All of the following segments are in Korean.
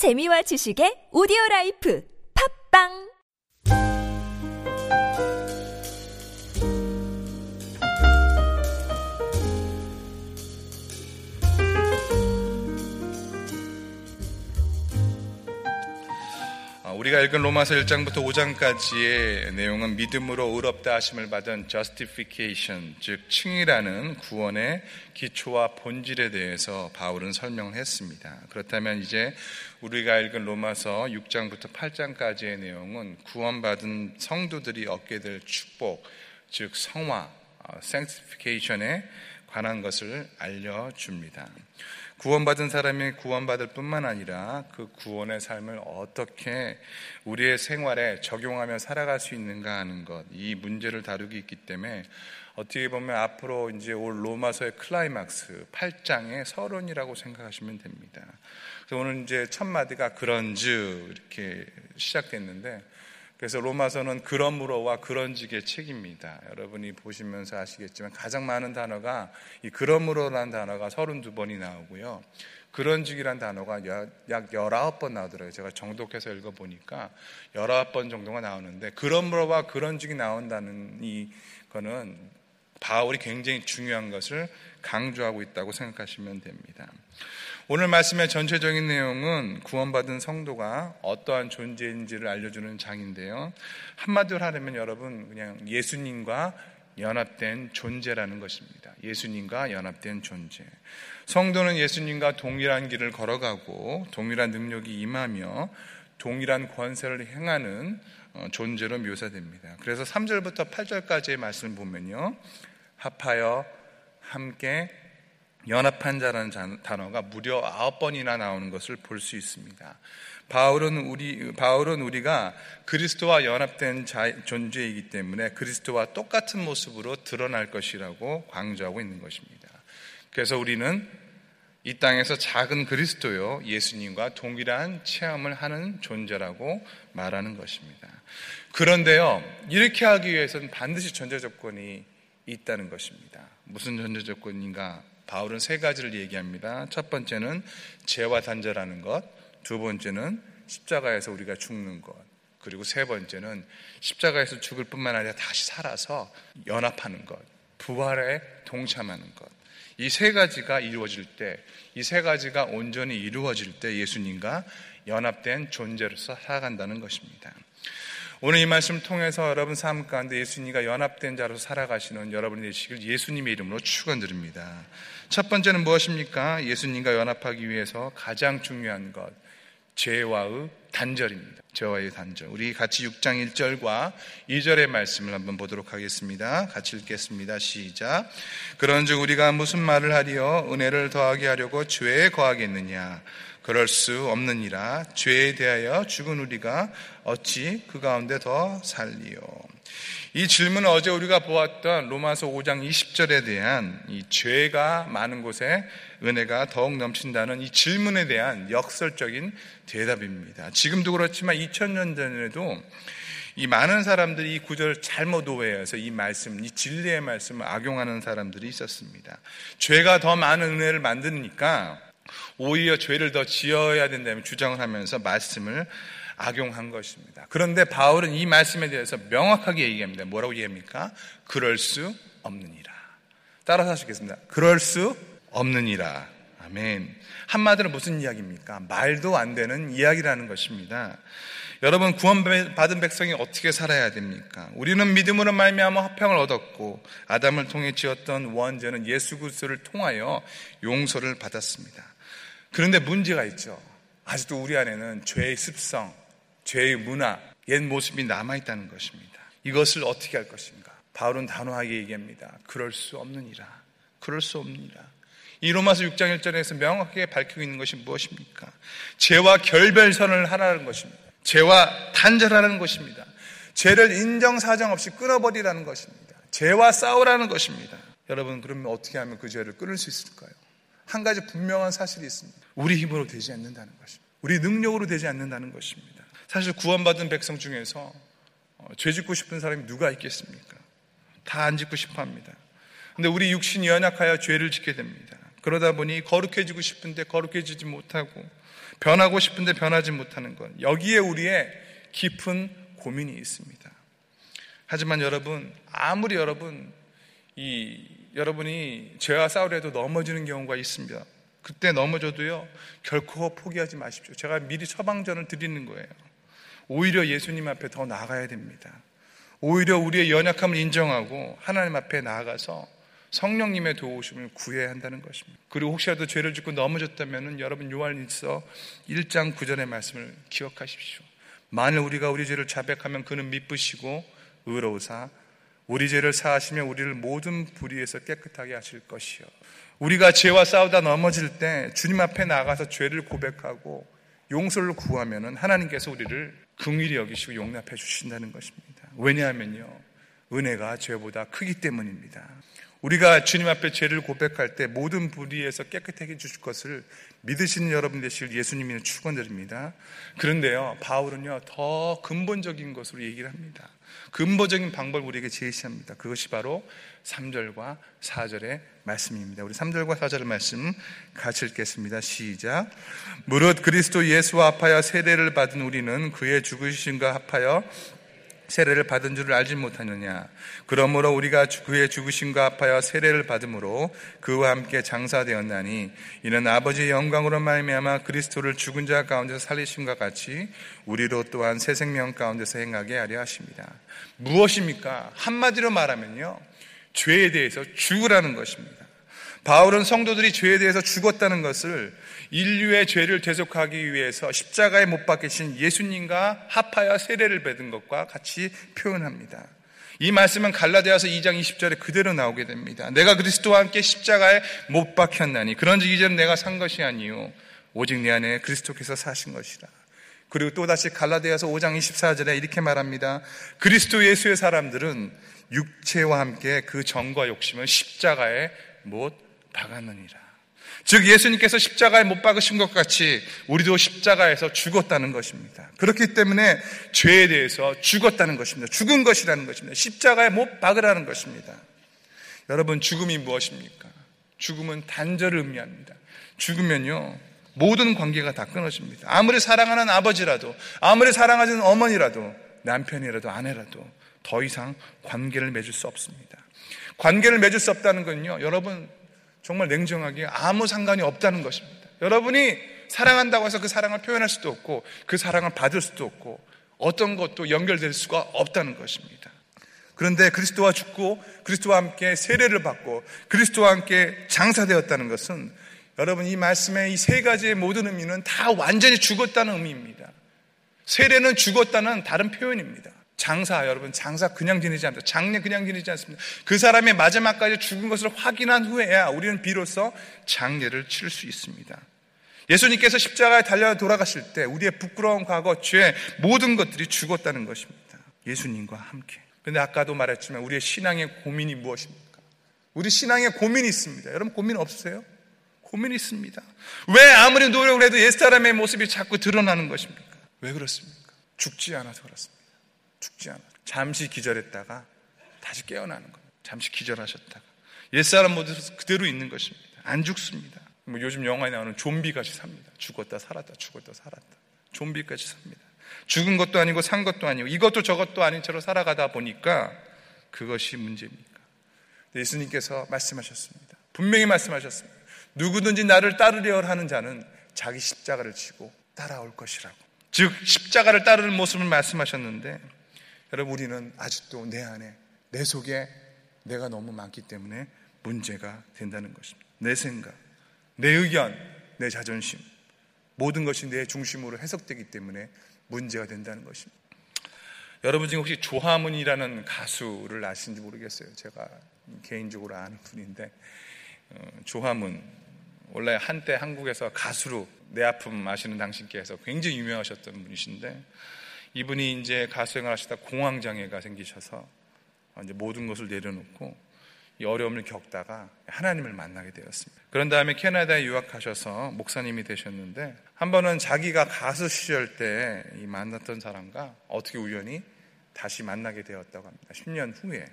재미와 지식의 오디오 life. 팟빵 우리가 읽은 로마서 1장부터 5장까지의 내용은 믿음으로 의롭다 하심을 받은 justification, 즉 칭의라는 구원의 기초와 본질에 대해서 바울은 설명을 했습니다. 그렇다면 이제 우리가 읽은 로마서 6장부터 8장까지의 내용은 구원받은 성도들이 얻게 될 축복, 즉 성화, sanctification에 관한 것을 알려줍니다. 구원받은 사람이 구원받을 뿐만 아니라 그 구원의 삶을 어떻게 우리의 생활에 적용하며 살아갈 수 있는가 하는 것, 이 문제를 다루기 있기 때문에 어떻게 보면 앞으로 이제 올 로마서의 클라이막스 8장의 서론이라고 생각하시면 됩니다. 그래서 오늘 이제 첫 마디가 그런즉 이렇게 시작됐는데 그래서 로마서는 그러므로와 그런즉의 책입니다. 여러분이 보시면서 아시겠지만 가장 많은 단어가 이 그러므로라는 단어가 32번이 나오고요. 그런즉이란 단어가 약 19번 나오더라고요. 제가 정독해서 읽어보니까 19번 정도가 나오는데 그러므로와 그런즉이 나온다는 이 거는 바울이 굉장히 중요한 것을 강조하고 있다고 생각하시면 됩니다. 오늘 말씀의 전체적인 내용은 구원받은 성도가 어떠한 존재인지를 알려주는 장인데요. 한마디로 하려면 여러분 그냥 예수님과 연합된 존재라는 것입니다. 예수님과 연합된 존재. 성도는 예수님과 동일한 길을 걸어가고 동일한 능력이 임하며 동일한 권세를 행하는 존재로 묘사됩니다. 그래서 3절부터 8절까지의 말씀을 보면요. 합하여 함께 연합한 자라는 단어가 무려 아홉 번이나 나오는 것을 볼 수 있습니다. 바울은 우리 바울은 우리가 그리스도와 연합된 자, 존재이기 때문에 그리스도와 똑같은 모습으로 드러날 것이라고 강조하고 있는 것입니다. 그래서 우리는 이 땅에서 작은 그리스도요 예수님과 동일한 체험을 하는 존재라고 말하는 것입니다. 그런데요 이렇게 하기 위해서는 반드시 전제 조건이 있다는 것입니다. 무슨 전제 조건인가? 바울은 세 가지를 얘기합니다. 첫 번째는 죄와 단절하는 것, 두 번째는 십자가에서 우리가 죽는 것, 그리고 세 번째는 십자가에서 죽을 뿐만 아니라 다시 살아서 연합하는 것, 부활에 동참하는 것. 이 세 가지가 이루어질 때, 이 세 가지가 온전히 이루어질 때 예수님과 연합된 존재로서 살아간다는 것입니다. 오늘 이 말씀을 통해서 여러분 삶 가운데 예수님과 연합된 자로 살아가시는 여러분이 되시길 예수님의 이름으로 축원드립니다. 첫 번째는 무엇입니까? 예수님과 연합하기 위해서 가장 중요한 것 죄와의 단절입니다. 죄와의 단절. 우리 같이 6장 1절과 2절의 말씀을 한번 보도록 하겠습니다. 같이 읽겠습니다. 시작. 그런즉 우리가 무슨 말을 하리요 은혜를 더하게 하려고 죄에 거하겠느냐 그럴 수 없느니라 죄에 대하여 죽은 우리가 어찌 그 가운데 더 살리요 이 질문은 어제 우리가 보았던 로마서 5장 20절에 대한 이 죄가 많은 곳에 은혜가 더욱 넘친다는 이 질문에 대한 역설적인 대답입니다. 지금도 그렇지만 2000년 전에도 이 많은 사람들이 이 구절을 잘못 오해해서 이 말씀, 이 진리의 말씀을 악용하는 사람들이 있었습니다. 죄가 더 많은 은혜를 만드니까 오히려 죄를 더 지어야 된다면 주장을 하면서 말씀을 악용한 것입니다. 그런데 바울은 이 말씀에 대해서 명확하게 얘기합니다. 뭐라고 얘기합니까? 그럴 수 없느니라. 따라서 하시겠습니다. 그럴 수 없느니라. 아멘. 한마디로 무슨 이야기입니까? 말도 안 되는 이야기라는 것입니다. 여러분 구원받은 백성이 어떻게 살아야 됩니까? 우리는 믿음으로 말미암아 화평을 얻었고 아담을 통해 지었던 원죄는 예수 그리스도를 통하여 용서를 받았습니다. 그런데 문제가 있죠. 아직도 우리 안에는 죄의 습성, 죄의 문화, 옛 모습이 남아있다는 것입니다. 이것을 어떻게 할 것인가? 바울은 단호하게 얘기합니다. 그럴 수 없느니라. 그럴 수 없느니라. 이 로마서 6장 1절에서 명확하게 밝히고 있는 것이 무엇입니까? 죄와 결별선을 하라는 것입니다. 죄와 단절하는 것입니다. 죄를 인정사정 없이 끊어버리라는 것입니다. 죄와 싸우라는 것입니다. 여러분, 그러면 어떻게 하면 그 죄를 끊을 수 있을까요? 한 가지 분명한 사실이 있습니다. 우리 힘으로 되지 않는다는 것입니다. 우리 능력으로 되지 않는다는 것입니다. 사실 구원받은 백성 중에서 어, 죄 짓고 싶은 사람이 누가 있겠습니까? 다 안 짓고 싶어 합니다. 근데 우리 육신이 연약하여 죄를 짓게 됩니다. 그러다 보니 거룩해지고 싶은데 거룩해지지 못하고 변하고 싶은데 변하지 못하는 것. 여기에 우리의 깊은 고민이 있습니다. 하지만 여러분, 아무리 여러분, 이, 여러분이 죄와 싸우려도 넘어지는 경우가 있습니다. 그때 넘어져도요, 결코 포기하지 마십시오. 제가 미리 처방전을 드리는 거예요. 오히려 예수님 앞에 더 나가야 됩니다. 오히려 우리의 연약함을 인정하고 하나님 앞에 나아가서 성령님의 도우심을 구해야 한다는 것입니다. 그리고 혹시라도 죄를 짓고 넘어졌다면 여러분 요한일서 1장 9절의 말씀을 기억하십시오. 만일 우리가 우리 죄를 자백하면 그는 미쁘시고 의로우사 우리 죄를 사하시며 우리를 모든 불의에서 깨끗하게 하실 것이요. 우리가 죄와 싸우다 넘어질 때 주님 앞에 나가서 죄를 고백하고 용서를 구하면은 하나님께서 우리를 긍휼히 여기시고 용납해 주신다는 것입니다. 왜냐하면요. 은혜가 죄보다 크기 때문입니다. 우리가 주님 앞에 죄를 고백할 때 모든 불의에서 깨끗하게 주실 것을 믿으시는 여러분 되실 예수님이 축원드립니다. 그런데요, 바울은요 더 근본적인 것으로 얘기를 합니다. 근본적인 방법을 우리에게 제시합니다. 그것이 바로 3절과 4절의 말씀입니다. 우리 3절과 4절의 말씀 같이 읽겠습니다. 시작. 무릇 그리스도 예수와 합하여 세례를 받은 우리는 그의 죽으신과 합하여 세례를 받은 줄을 알지 못하느냐. 그러므로 우리가 그의 죽으심과 합하여 세례를 받음으로 그와 함께 장사되었나니 이는 아버지의 영광으로 말미암아 그리스도를 죽은 자 가운데서 살리심과 같이 우리로 또한 새 생명 가운데서 행하게 하려 하십니다. 무엇입니까? 한마디로 말하면요. 죄에 대해서 죽으라는 것입니다. 바울은 성도들이 죄에 대해서 죽었다는 것을 인류의 죄를 대속하기 위해서 십자가에 못 박히신 예수님과 합하여 세례를 받은 것과 같이 표현합니다. 이 말씀은 갈라디아서 2장 20절에 그대로 나오게 됩니다. 내가 그리스도와 함께 십자가에 못 박혔나니 그런즉 이제는 내가 산 것이 아니요 오직 내 안에 그리스도께서 사신 것이라. 그리고 또다시 갈라디아서 5장 24절에 이렇게 말합니다. 그리스도 예수의 사람들은 육체와 함께 그 정과 욕심을 십자가에 못 박았느니라. 즉 예수님께서 십자가에 못 박으신 것 같이 우리도 십자가에서 죽었다는 것입니다. 그렇기 때문에 죄에 대해서 죽었다는 것입니다. 죽은 것이라는 것입니다. 십자가에 못 박으라는 것입니다. 여러분 죽음이 무엇입니까? 죽음은 단절을 의미합니다. 죽으면요 모든 관계가 다 끊어집니다. 아무리 사랑하는 아버지라도 아무리 사랑하는 어머니라도 남편이라도 아내라도 더 이상 관계를 맺을 수 없습니다. 관계를 맺을 수 없다는 건요 여러분 정말 냉정하게 아무 상관이 없다는 것입니다. 여러분이 사랑한다고 해서 그 사랑을 표현할 수도 없고 그 사랑을 받을 수도 없고 어떤 것도 연결될 수가 없다는 것입니다. 그런데 그리스도와 죽고 그리스도와 함께 세례를 받고 그리스도와 함께 장사되었다는 것은 여러분 이 말씀의 이 세 가지의 모든 의미는 다 완전히 죽었다는 의미입니다. 세례는 죽었다는 다른 표현입니다. 장사 여러분 장사 그냥 지내지 않다. 장례 그냥 지내지 않습니다. 그 사람의 마지막까지 죽은 것을 확인한 후에야 우리는 비로소 장례를 치를 수 있습니다. 예수님께서 십자가에 달려 돌아가실 때 우리의 부끄러운 과거, 죄 모든 것들이 죽었다는 것입니다. 예수님과 함께. 그런데 아까도 말했지만 우리의 신앙의 고민이 무엇입니까? 우리 신앙의 고민이 있습니다. 여러분 고민 없으세요? 고민이 있습니다. 왜 아무리 노력을 해도 옛사람의 모습이 자꾸 드러나는 것입니까? 왜 그렇습니까? 죽지 않아서 그렇습니다. 죽지 않아. 잠시 기절했다가 다시 깨어나는 겁니다. 잠시 기절하셨다가. 옛사람 모습 그대로 있는 것입니다. 안 죽습니다. 뭐 요즘 영화에 나오는 좀비같이 삽니다. 죽었다 살았다 죽었다 살았다. 좀비같이 삽니다. 죽은 것도 아니고 산 것도 아니고 이것도 저것도 아닌 채로 살아가다 보니까 그것이 문제입니까? 예수님께서 말씀하셨습니다. 분명히 말씀하셨습니다. 누구든지 나를 따르려 하는 자는 자기 십자가를 지고 따라올 것이라고. 즉 십자가를 따르는 모습을 말씀하셨는데 여러분 우리는 아직도 내 안에 내 속에 내가 너무 많기 때문에 문제가 된다는 것입니다. 내 생각, 내 의견, 내 자존심 모든 것이 내 중심으로 해석되기 때문에 문제가 된다는 것입니다. 여러분 중에 혹시 조하문이라는 가수를 아시는지 모르겠어요. 제가 개인적으로 아는 분인데 어, 조하문 원래 한때 한국에서 가수로 내 아픔 아시는 당신께서 굉장히 유명하셨던 분이신데 이분이 이제 가수 생활 하시다 공황장애가 생기셔서 이제 모든 것을 내려놓고 이 어려움을 겪다가 하나님을 만나게 되었습니다. 그런 다음에 캐나다에 유학하셔서 목사님이 되셨는데 한 번은 자기가 가수 시절 때이 만났던 사람과 어떻게 우연히 다시 만나게 되었다고 합니다. 10년 후에.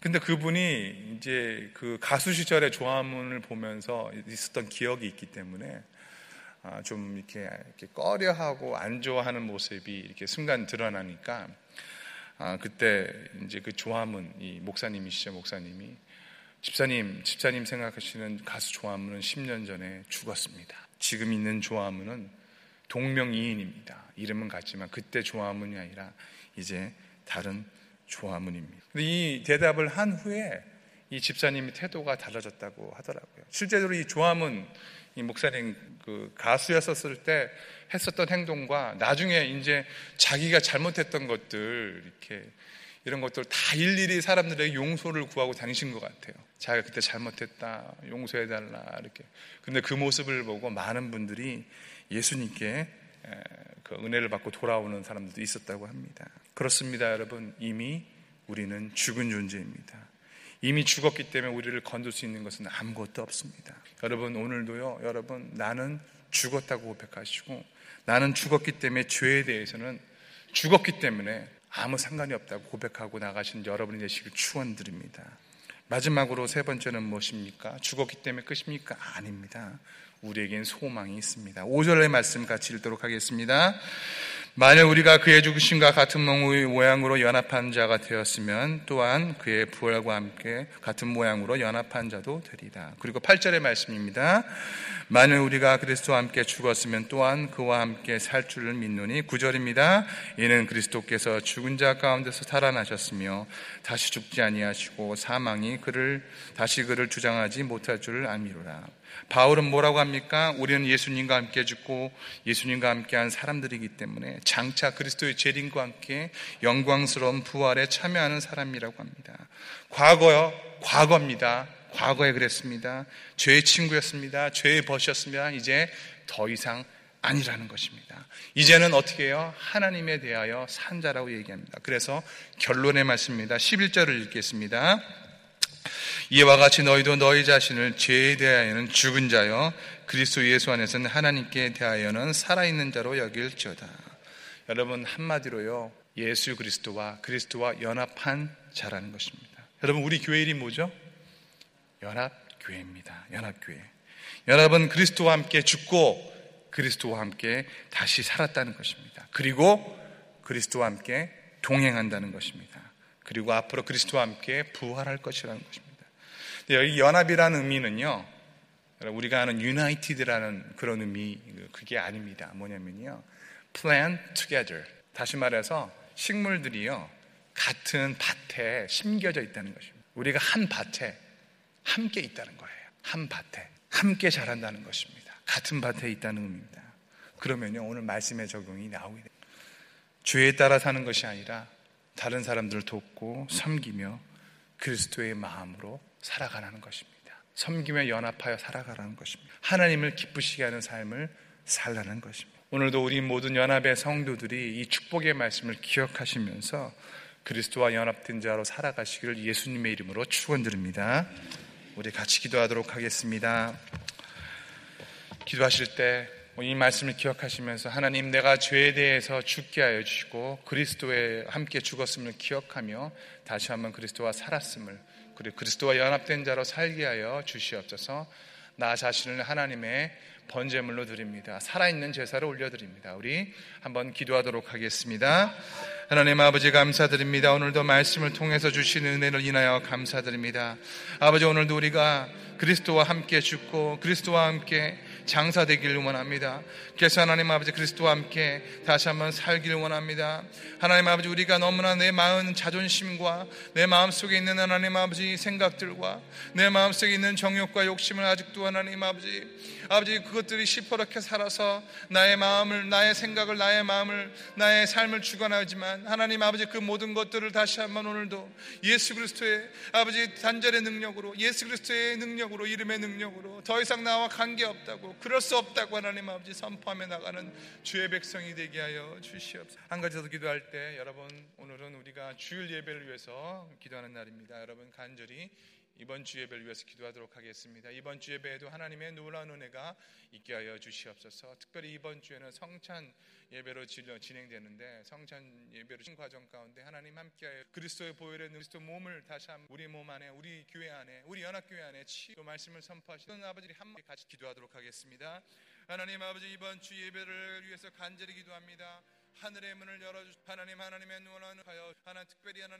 근데 그분이 이제 그 가수 시절의 조화문을 보면서 있었던 기억이 있기 때문에 아, 좀 이렇게, 이렇게 꺼려하고 안 좋아하는 모습이 이렇게 순간 드러나니까 아, 그때 이제 그 조화문 이 목사님이시죠 목사님이 집사님 집사님 생각하시는 가수 조화문은 10년 전에 죽었습니다. 지금 있는 조화문은 동명이인입니다. 이름은 같지만 그때 조화문이 아니라 이제 다른 조화문입니다. 이 대답을 한 후에 이 집사님의 태도가 달라졌다고 하더라고요. 실제로 이 조화문 이 목사님 그 가수였었을 때 했었던 행동과 나중에 이제 자기가 잘못했던 것들 이렇게 이런 것들 다 일일이 사람들에게 용서를 구하고 다니신 것 같아요. 자기가 그때 잘못했다, 용서해달라, 이렇게. 근데 그 모습을 보고 많은 분들이 예수님께 그 은혜를 받고 돌아오는 사람들도 있었다고 합니다. 그렇습니다, 여러분. 이미 우리는 죽은 존재입니다. 이미 죽었기 때문에 우리를 건들 수 있는 것은 아무것도 없습니다. 여러분, 오늘도요, 여러분, 나는 죽었다고 고백하시고, 나는 죽었기 때문에 죄에 대해서는 죽었기 때문에 아무 상관이 없다고 고백하고 나가신 여러분이 되시길 축원드립니다. 마지막으로 세 번째는 무엇입니까? 죽었기 때문에 끝입니까? 아닙니다. 우리에겐 소망이 있습니다. 5절의 말씀 같이 읽도록 하겠습니다. 만일 우리가 그의 죽으심과 같은 모양으로 연합한 자가 되었으면 또한 그의 부활과 함께 같은 모양으로 연합한 자도 되리다. 그리고 8절의 말씀입니다. 만일 우리가 그리스도와 함께 죽었으면 또한 그와 함께 살 줄을 믿노니 9절입니다. 이는 그리스도께서 죽은 자 가운데서 살아나셨으며 다시 죽지 아니하시고 사망이 그를 다시 그를 주장하지 못할 줄을 알미로라. 바울은 뭐라고 합니까? 우리는 예수님과 함께 죽고 예수님과 함께한 사람들이기 때문에 장차 그리스도의 재림과 함께 영광스러운 부활에 참여하는 사람이라고 합니다. 과거요, 과거입니다. 과거에 그랬습니다. 죄의 친구였습니다. 죄의 벗이었습니다. 이제 더 이상 아니라는 것입니다. 이제는 어떻게 해요? 하나님에 대하여 산자라고 얘기합니다. 그래서 결론의 말씀입니다. 11절을 읽겠습니다. 이와 같이 너희도 너희 자신을 죄에 대하여는 죽은 자여 그리스도 예수 안에서는 하나님께 대하여는 살아있는 자로 여길지어다. 여러분 한마디로요. 예수 그리스도와 그리스도와 연합한 자라는 것입니다. 여러분 우리 교회 이름 뭐죠? 연합교회입니다. 연합교회. 연합은 그리스도와 함께 죽고 그리스도와 함께 다시 살았다는 것입니다. 그리고 그리스도와 함께 동행한다는 것입니다. 그리고 앞으로 그리스도와 함께 부활할 것이라는 것입니다. 여기 연합이라는 의미는요, 우리가 아는 united라는 그런 의미, 그게 아닙니다. 뭐냐면요, plant together. 다시 말해서 식물들이요, 같은 밭에 심겨져 있다는 것입니다. 우리가 한 밭에 함께 있다는 거예요. 한 밭에. 함께 자란다는 것입니다. 같은 밭에 있다는 의미입니다. 그러면요, 오늘 말씀의 적용이 나오게 됩니다. 죄에 따라 사는 것이 아니라 다른 사람들을 돕고 섬기며 그리스도의 마음으로 살아가라는 것입니다. 섬기며 연합하여 살아가라는 것입니다. 하나님을 기쁘시게 하는 삶을 살라는 것입니다. 오늘도 우리 모든 연합의 성도들이 이 축복의 말씀을 기억하시면서 그리스도와 연합된 자로 살아가시기를 예수님의 이름으로 축원드립니다. 우리 같이 기도하도록 하겠습니다. 기도하실 때 이 말씀을 기억하시면서 하나님 내가 죄에 대해서 죽게 하여 주시고 그리스도에 함께 죽었음을 기억하며 다시 한번 그리스도와 살았음을 그리고 그리스도와 연합된 자로 살게 하여 주시옵소서. 나 자신을 하나님의 번제물로 드립니다. 살아있는 제사를 올려드립니다. 우리 한번 기도하도록 하겠습니다. 하나님 아버지 감사드립니다. 오늘도 말씀을 통해서 주신 은혜를 인하여 감사드립니다. 아버지 오늘도 우리가 그리스도와 함께 죽고 그리스도와 함께 장사되기를 원합니다. 그래서 하나님 아버지 그리스도와 함께 다시 한번 살기를 원합니다. 하나님 아버지 우리가 너무나 내 마음 자존심과 내 마음 속에 있는 하나님 아버지 생각들과 내 마음 속에 있는 정욕과 욕심을 아직도 하나님 아버지 아버지 그것들이 시퍼렇게 살아서 나의 마음을 나의 생각을 나의 마음을 나의 삶을 주관하지만 하나님 아버지 그 모든 것들을 다시 한번 오늘도 예수 그리스도의 아버지 단절의 능력으로 예수 그리스도의 능력으로 이름의 능력으로 더 이상 나와 관계 없다고 그럴 수 없다고 하나님 아버지 선포하며 나가는 주의 백성이 되게 하여 주시옵소서. 한 가지 더 기도할 때 여러분 오늘은 우리가 주일 예배를 위해서 기도하는 날입니다. 여러분 간절히 이번 주 예배를 위해서 기도하도록 하겠습니다. 이번 주 예배에도 하나님의 놀라운 은혜가 있게 하여 주시옵소서. 특별히 이번 주에는 성찬 예배로 진행되는데 성찬 예배로 신 과정 가운데 하나님 함께하여 그리스도의 보혈의 그리스도 몸을 다시 한 우리 몸 안에 우리 교회 안에 우리 연합교회 안에 치유 말씀을 선포하시는 아버지를 함께 같이 기도하도록 하겠습니다. 하나님 아버지 이번 주 예배를 위해서 간절히 기도합니다. 하늘의 문을 열어주 하나님 하나님의 눈을 하여 하나님 특별히 하나님